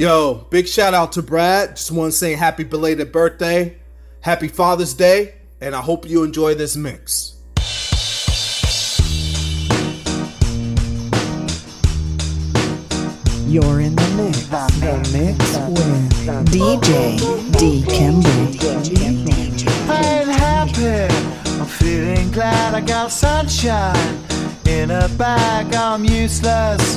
Yo, big shout out to Brad. Just want to say happy belated birthday, happy Father's Day, and I hope you enjoy this mix. You're in the mix. The mix with DJ Dee Kimble. I ain't happy. I'm feeling glad I got sunshine in a bag. I'm useless,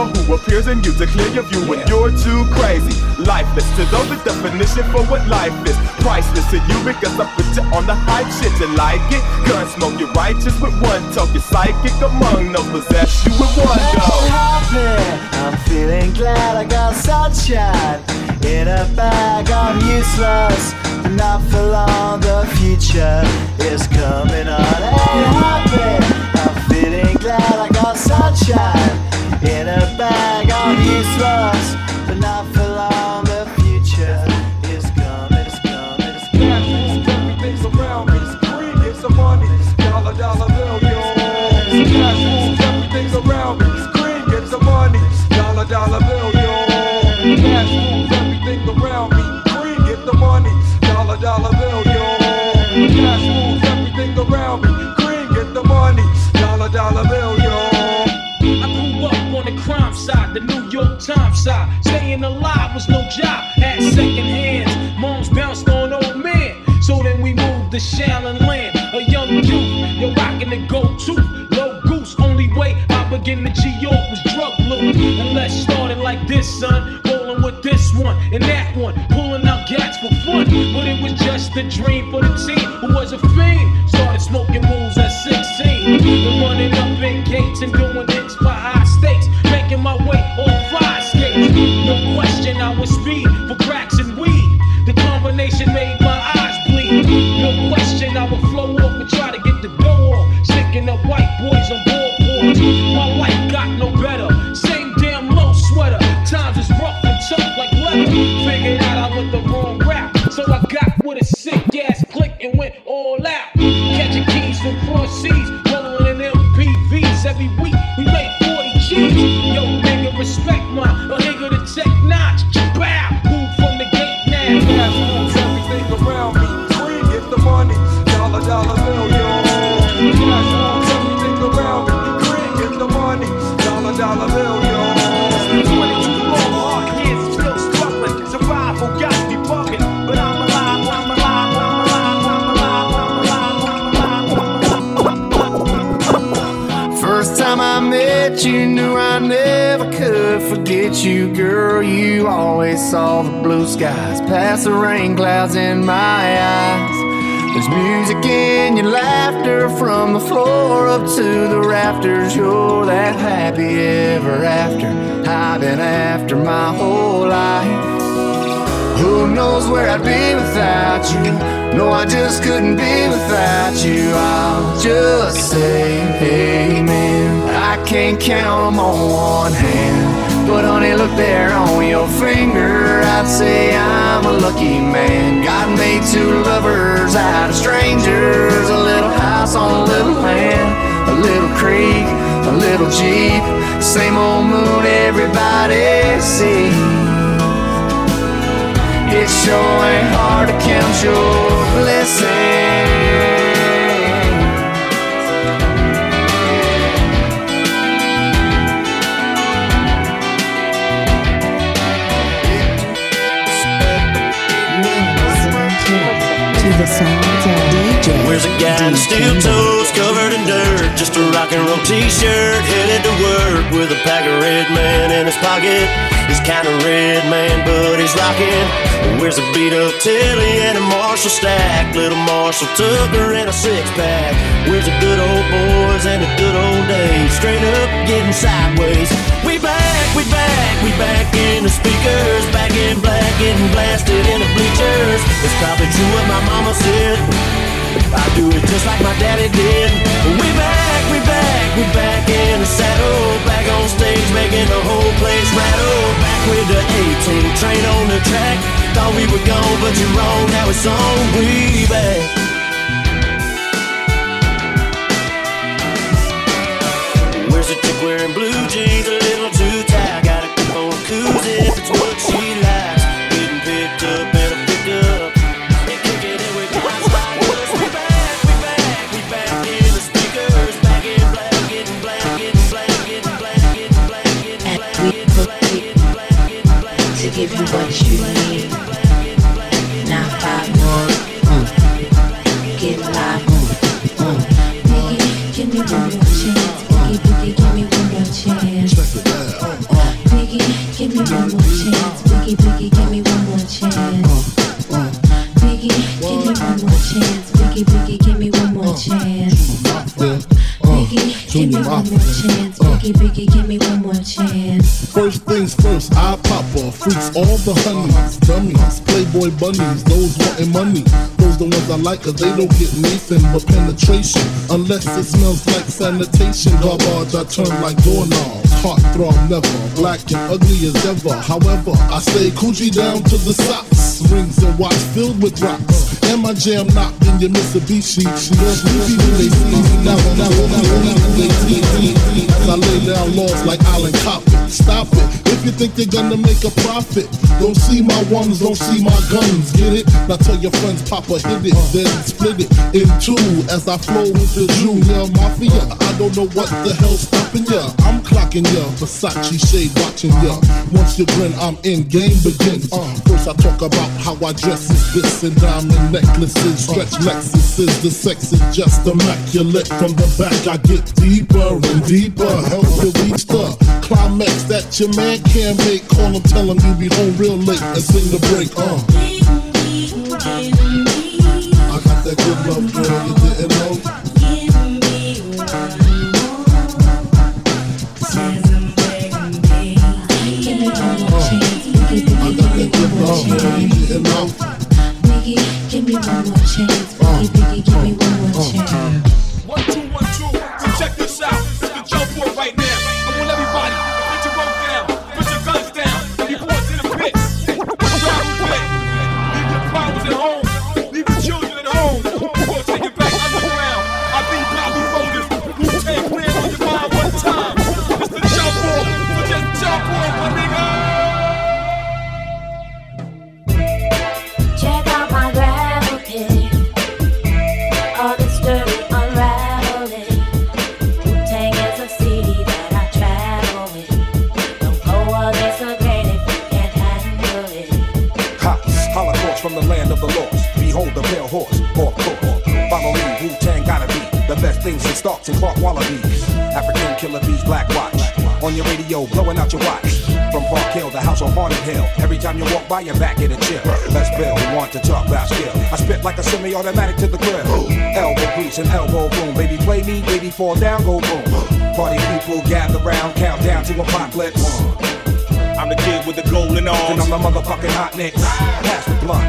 who appears in you to clear your view when you're too crazy. Lifeless to those, the definition for what life is. Priceless to you because I put you on the hype shit. You like it? Gun smoke, you're righteous with one talk. You're psychic among no possess you with one go. I'm feeling glad I got sunshine in a bag. I'm useless, but not for long. The future is coming on. Hey, happy. I'm feeling glad I got sunshine in a bag. I'm useless, but not for side. Staying alive was no job, had second hands. Moms bounced on old men. So then we moved to Shaolin Land. A young youth, you're rocking the go-to. Low goose, only way I begin to G-York was drug loot. And let's start it like this, son. Rolling with this one and that one. Pulling out gats for fun. But it was just a dream for the team who was a you, knew I never could forget you, girl. You always saw the blue skies past the rain clouds in my eyes. There's music in your laughter from the floor up to the rafters. You're that happy ever after I've been after my whole life. Who knows where I'd be without you? No, I just couldn't be without you. I'll just say amen. Can't count 'em on one hand. But honey, look there on your finger. I'd say I'm a lucky man. God made two lovers out of strangers. A little house on a little land, a little creek, a little jeep. Same old moon everybody sees. It sure ain't hard to count your blessings. The sounds of DJ Wears a guy in steel toes covered in dirt. just a rock and roll t-shirt, headed to work with a pack of red man in his pocket. He's kinda red man, but he's rocking. Where's a beat up Tilly and a Marshall stack, little Marshall Tucker and a six pack. Where's the good old boys and the good old days, straight up getting sideways. We back, we back, we back in the speakers, back in black, getting blasted in the bleachers. It's probably true what my mama said. I do it just like my daddy did. We back, we back, we back in the saddle, back on stage making the whole place rattle. Back with the 18 train on the track. Thought we were gone, but you're wrong. Now it's on. We back. Where's the chick wearing blue jeans, a little too tight? Gotta keep on if it's what give you what you need. Now five more. Get live. Biggie, give me one more chance. Biggie, Biggie, give me one more chance. Biggie, give me one more chance. Biggie, Biggie, give me one more chance. Biggie, give me one more chance. Biggie, Biggie, give me one more chance. Biggie, give me one more chance. Biggie, Biggie, give me chance. First things first, I pop off. Freaks all the honeys, dummies, playboy bunnies, those wanting money. Those the ones I like, cause they don't get nothing but penetration. Unless it smells like sanitation. Garbage, I turn like doorknobs. Heart throb never, black and ugly as ever. However, I stay Coogi down to the socks. Rings and watch filled with rocks. And my jam knocked in your Mitsubishi. Loves me when they see me. As I lay down laws like Island Coppin. Stop it. If you think they're gonna make a profit, don't see my ones, don't see my guns. Get it? Now tell your friends, Papa hit it, then split it in two as I flow with the Junior Mafia. I don't know what the hell's stopping ya. I'm clocking ya, Versace shade watching ya. Once you grin, I'm in, game begins. First I talk about how I dress is this and diamond necklaces, stretch Lexuses. The sex is just immaculate. From the back I get deeper and deeper. Help you reach the climax that your man can't make. Call him, tell him you be home real late and sing the break. Uh. I got that good love, girl, from the land of the lost. Behold the pale horse, or. Follow me, Wu Tang gotta be the best things in Starks and Clark Wallabees. African killer bees, Black Watch. On your radio, blowing out your watch. From Park Hill, the house on Haunted Hill. Every time you walk by, your back get a chill. Let's build, want to talk about skill. I spit like a semi-automatic to the grill. Elbow grease and elbow boom. Baby, play me, baby, fall down, go boom. Party people gather round, count down to apocalypse. The kid with the golden And I'm arms. the motherfucking hot nicks. Pass the blunt.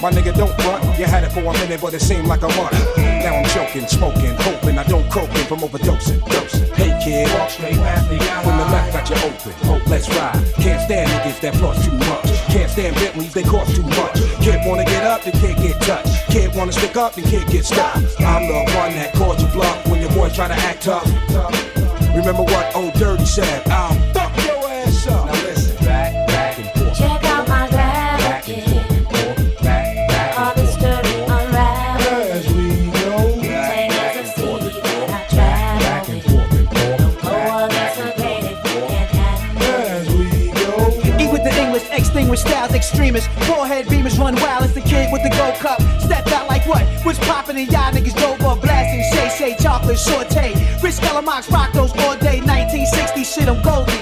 My nigga, don't front. You had it for a minute, but it seemed like a month. Now I'm choking, smoking, hoping I don't croaking from overdosing. Dosing. Hey kid, walk straight past the When the left got you open, oh, let's ride. Can't stand niggas that plus too much. Can't stand Bentleys, they cost too much. Kid wanna get up, then can't get touched. Kid wanna stick up, then can't get stuck. I'm the one that calls you bluff when your boys try to act tough. Remember what old Dirty said? I'll with styles extremists. Forehead beamers run wild as the kid with the gold cup. Stepped out like what? What's poppin' in y'all niggas drove up blasting. Shay Shay chocolate saute. Rich Galamox rock those all day. 1960 shit, I'm goldie.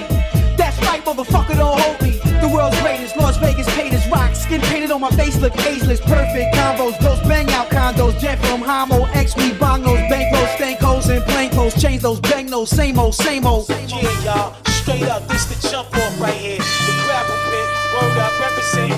That's right, motherfucker, don't hold me. The world's greatest, Las Vegas paid his rock. Skin painted on my face, look ageless. Perfect combos, those bang out condos. Jet from Homo, X, we bongos, stank stankos, and plankos. Change those bang those, same old, same old. Yeah, y'all, straight up, this the jump off right here.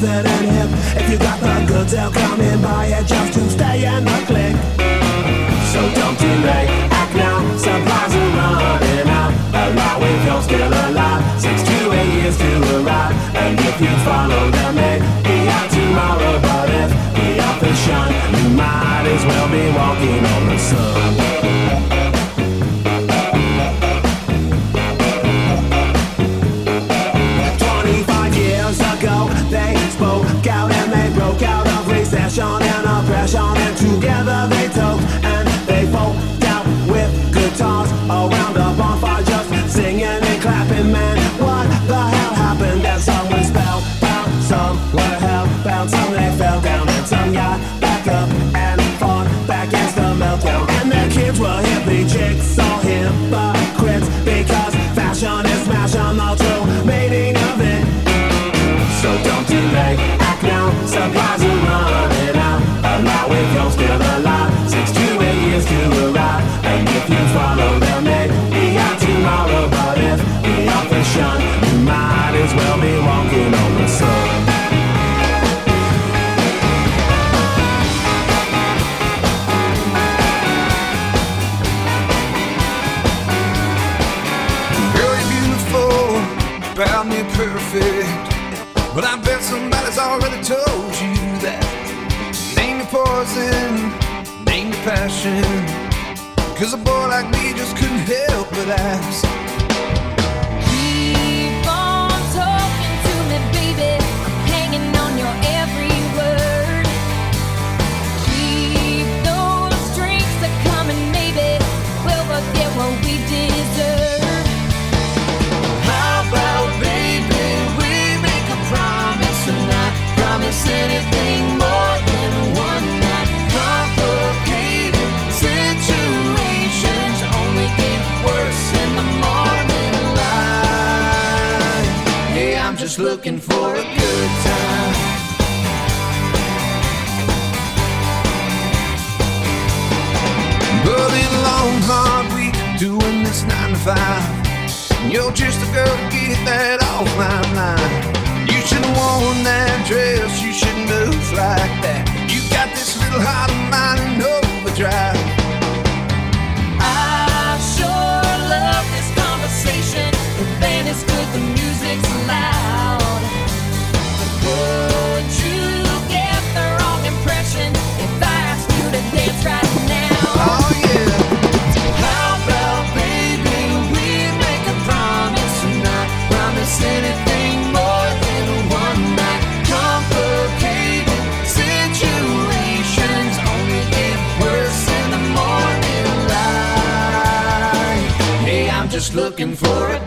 tilted and hip. If you got the goods, they'll come and buy it just already told you that. Name your poison, name your passion. Cause a boy doing this nine to five. You're just a girl to get that off my mind. You should have worn that dress. looking for a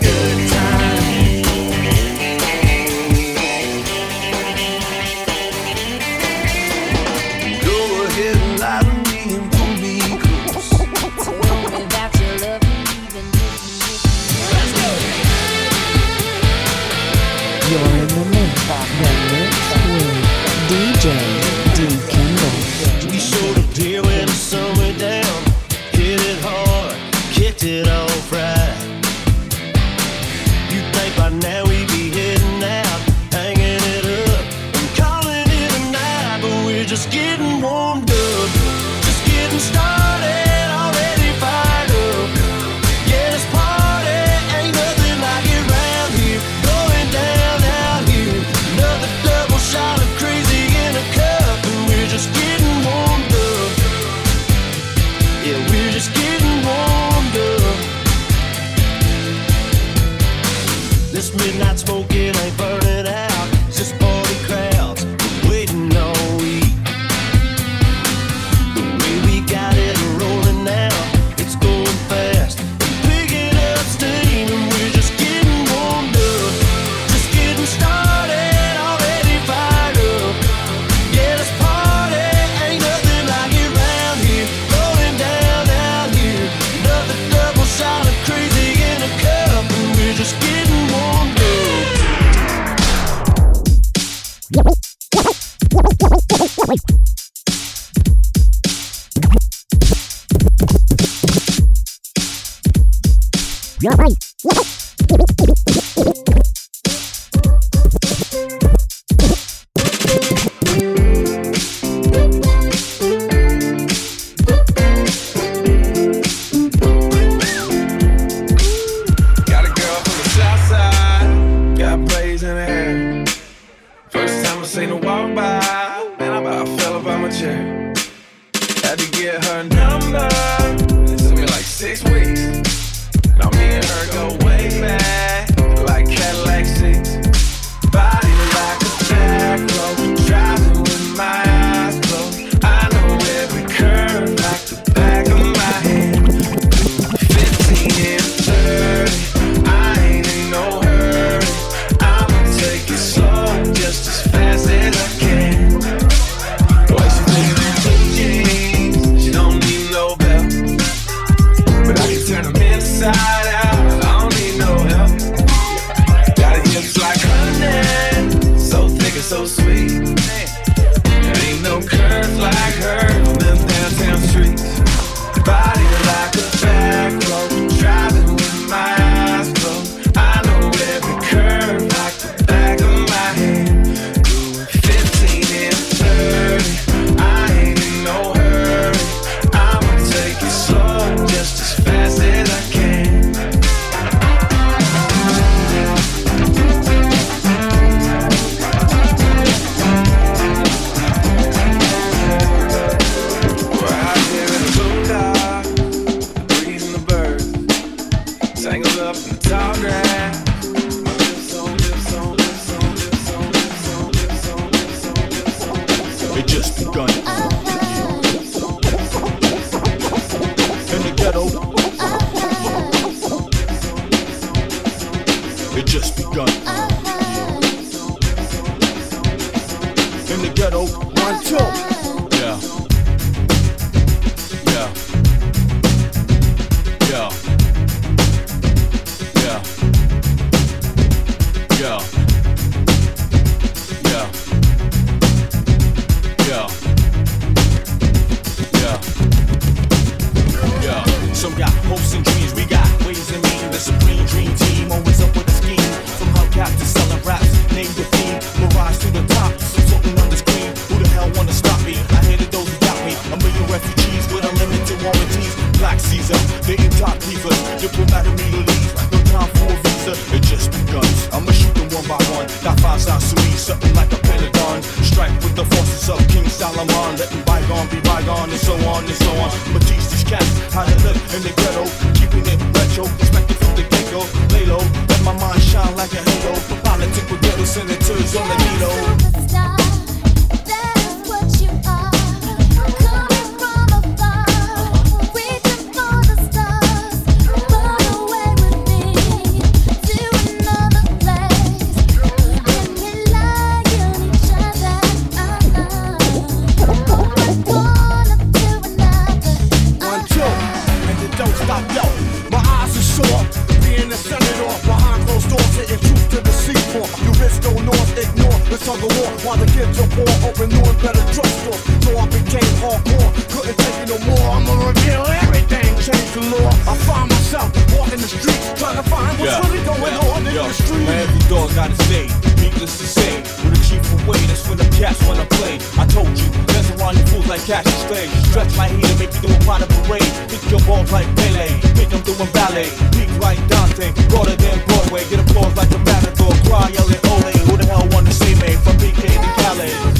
gotta say. Needless to say, with a chief away, that's when the cats wanna play. I told you, there's around you fools like cash slaves. Stretch my heat and make you do a pot of parade. Pick your balls like Pele, think I'm doing ballet. Peak like Dante, broader than Broadway. Get applause like a matador, cry yelling ole. Who the hell wanna see me from PK to Calais?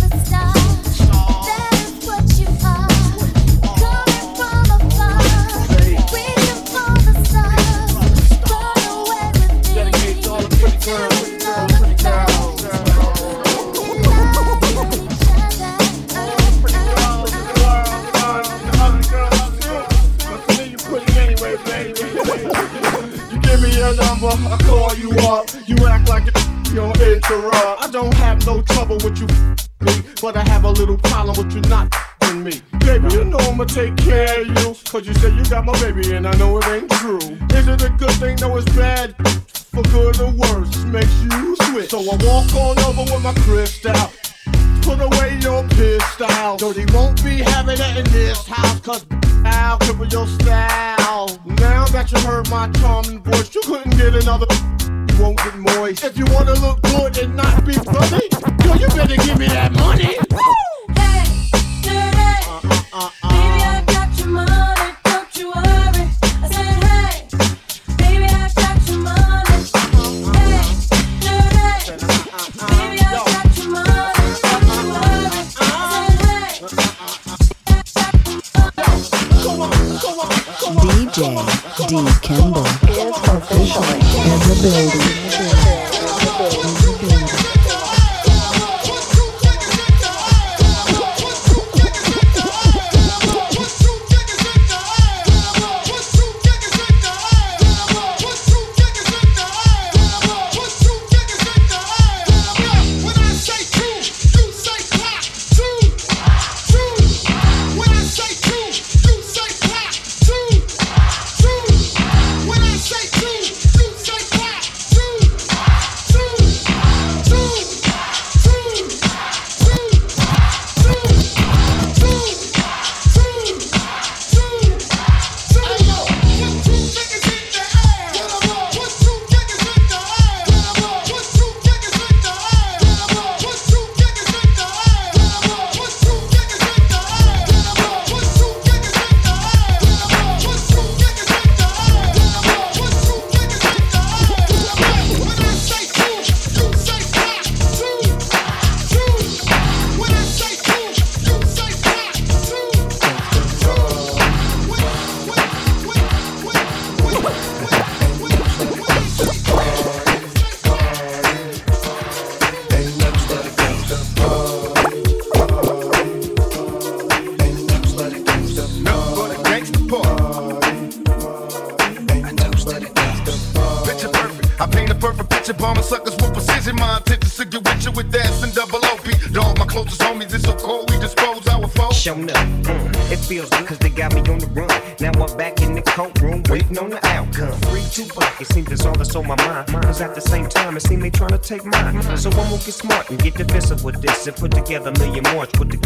I don't have no trouble with you, me, but I have a little problem with you not me. Baby, you know I'ma take care of you. Cause you said you got my baby, and I know it ain't true. Is it a good thing? No, it's bad. For good or worse, makes you switch. So I walk on over with my crystal. Put away your pistol. Dirty won't be having it in this house. Cause I'll cripple your style. Now that you heard my charming voice, you couldn't get another won't get moist. If you wanna look good and not be funny, yo, you better give me that money. Together a million more with the.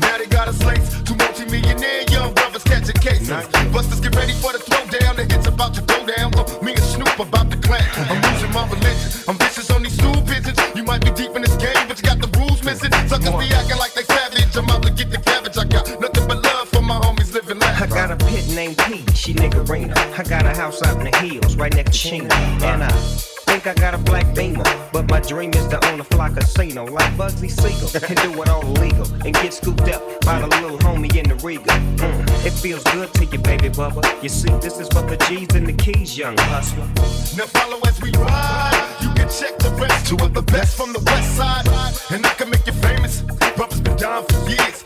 Now they got us laced. Two multi-millionaire young brothers catching cases. Busters get ready for the throwdown. The hits about to go down. Uh, me and Snoop about to clash. I'm losing my religion. I'm vicious on these stool pigeons. You might be deep in this game, but you got the rules missing. Suckers be acting like they savage. I'm out to get the cabbage. I got nothing but love for my homies living life. I got a pit named P, she niggerina. I got a house out in the hills, right next to Chino. And I think I got casino like Bugsy Siegel and do it all illegal and get scooped up by the little homie in the Regal. Mm, it feels good to you, baby bubba. You see, this is for the G's and the keys, young hustler. Now follow as we ride. You can check the rest. Two of the best from the west side. And I can make you famous. Brothers been down for years.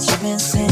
missing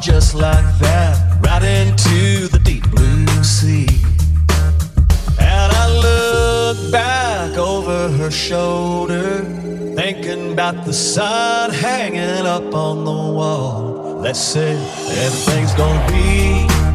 just like that, right into the deep blue sea. And I look back over her shoulder, thinking about the sun hanging up on the wall. Let's say everything's gonna be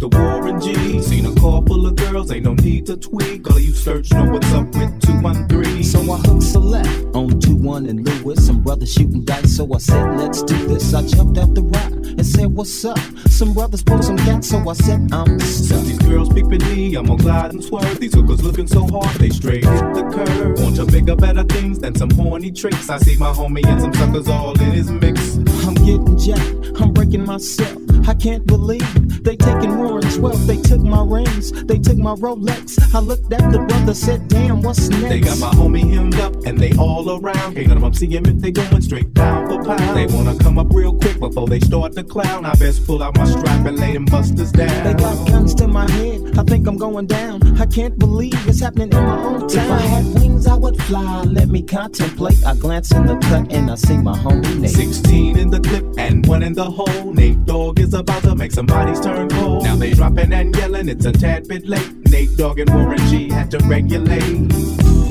Mr. Warren G. Seen a car full of girls, ain't no need to tweak. All of you search know what's up with 213. So I hooked select on 2 1 and Lewis. Some brothers shooting dice, so I said, let's do this. I jumped out the ride and said, what's up? Some brothers pulled some gas, so I said, I'm stuck. These girls peeping me, I'm gonna glide and swerve. These hookers looking so hard, they straight hit the curve. Want to bigger, better things than some horny tricks. I see my homie and some suckers all in his mix. I'm getting jacked, I'm breaking myself. I can't believe they taking Warren's wealth. They took my rings, they took my Rolex. I looked at the brother, said, damn, what's next? They got my homie hemmed up and they all around. Can't of them see him if they going straight down pound. They wanna come up real quick before they start to clown. I best pull out my strap and lay them busters down. They got guns to my head, I think I'm going down. I can't believe it's happening in my own town. If I had wings, I would fly. Let me contemplate. I glance in the cut and I see my homie Nate. 16 in the clip and one in the hole. Nate Dogg is about to make some bodies turn cold. Now they dropping and yelling, it's a tad bit late. Nate Dogg and Warren G had to regulate.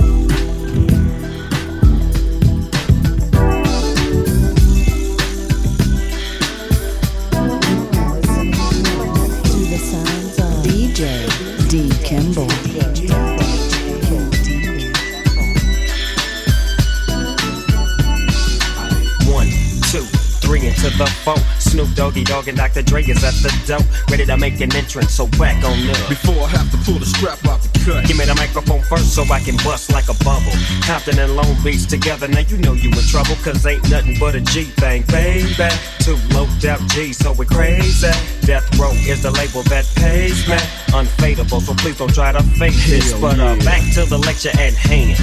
The four. Snoop Doggy Dogg and Dr. Dre is at the door, ready to make an entrance. So back on up. Before I have to pull the strap out the cut. Give me the microphone first so I can bust like a bubble. Compton and Long Beach together, now you know you in trouble, cause ain't nothing but a G thing, baby. Two low out G, so we crazy. Death Row is the label that pays me. Unfadable, so please don't try to fake this. But uh, back to the lecture at hand.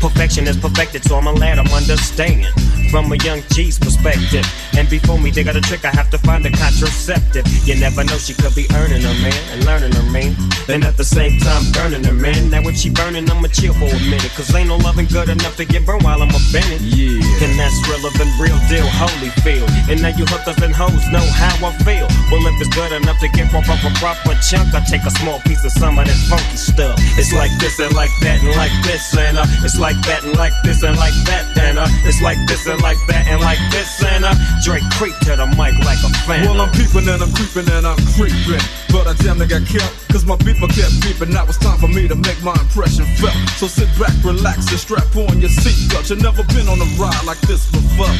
Perfection is perfected, so I'ma let 'em understand from a young G's perspective. And before me, they got a trick, I have to find a contraceptive. You never know, she could be earning her man and learning her man. And at the same time, burning her man. Now, when she burning, I'ma chill for a minute. Cause ain't no loving good enough to get burned while I'm a Bennett. Yeah. And that's relevant, real deal, holy feel. And now you hookers and hoes know how I feel. Well, if it's good enough to get of a proper chunk, I take a small piece of some of that funky stuff. It's like this and like that and like this and uh, it's like that and like this and like that and uh, it's like this and like that and like this and uh, Dre creep to the mic like a fan. Well, I'm peeping and I'm creeping and I'm creeping. But I damn near got killed, cause my beeper kept beeping. Now it's time for me to make my impression felt. So sit back, relax, and strap on your seatbelt. You've never been on a ride like this before.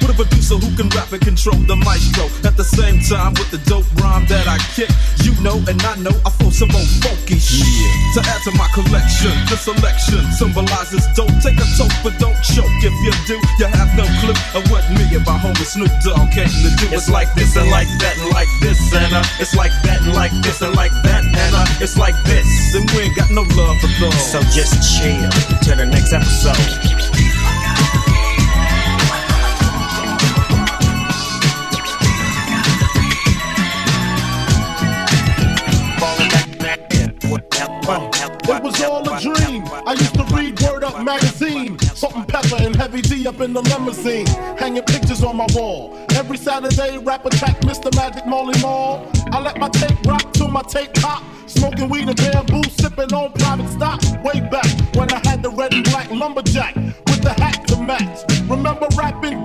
With a producer who can rap and control the maestro. At the same time, with the dope rhyme that I kick, you know and I know I throw some old funky shit. To add to my collection, the selection symbolizes dope. Take a toke, but don't choke. If you do, you have no clue of what me and my homie Snoop Dogg came to do. It's like this and like that and like this and uh, it's like that and like this and like that and uh, it's like this. And we ain't got no love for those. So just chill till the next episode. It was all a dream. I used to read Word Up magazine. Salt-N-Pepa and heavy D up in the limousine. Hanging pictures on my wall. Every Saturday, rap attack Mr. Magic Marley Marl. I let my tape rock till my tape pop. Smoking weed and bamboo, sipping on private stock. Way back when I had the red and black lumberjack with the hat to match. Remember rapping?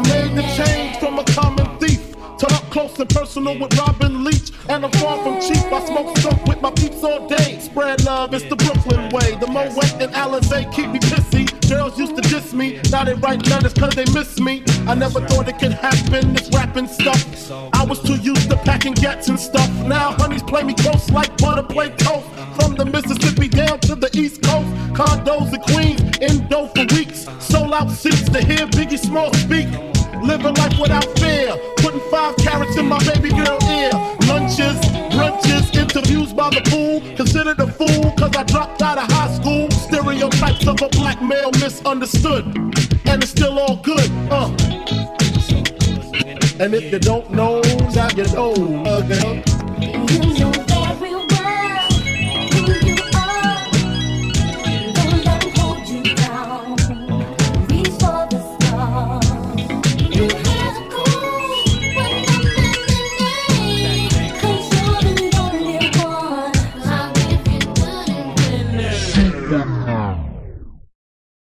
I made the change from a common thief to up close and personal with Robin Leach. And I'm far from cheap. I smoke stuff with my peeps all day. Spread love, it's the Brooklyn way. The Moet and Alizé keep me pissy. Girls used to diss me, now they write letters cause they miss me. I never thought it could happen, this rapping stuff. I was too used to packing gats and stuff. Now honeys play me close like butter play toast. From the Mississippi down to the East Coast, condos in Queens, in dough for weeks. Sold out seats to hear Biggie Small speak. Living life without fear, putting five carats in my baby girl ear. Lunches, brunches, interviews by the pool. Considered a fool, cause I dropped out of high school. Stereotypes of a black male misunderstood. And it's still all good, uh. And if you don't know, now you know, uh,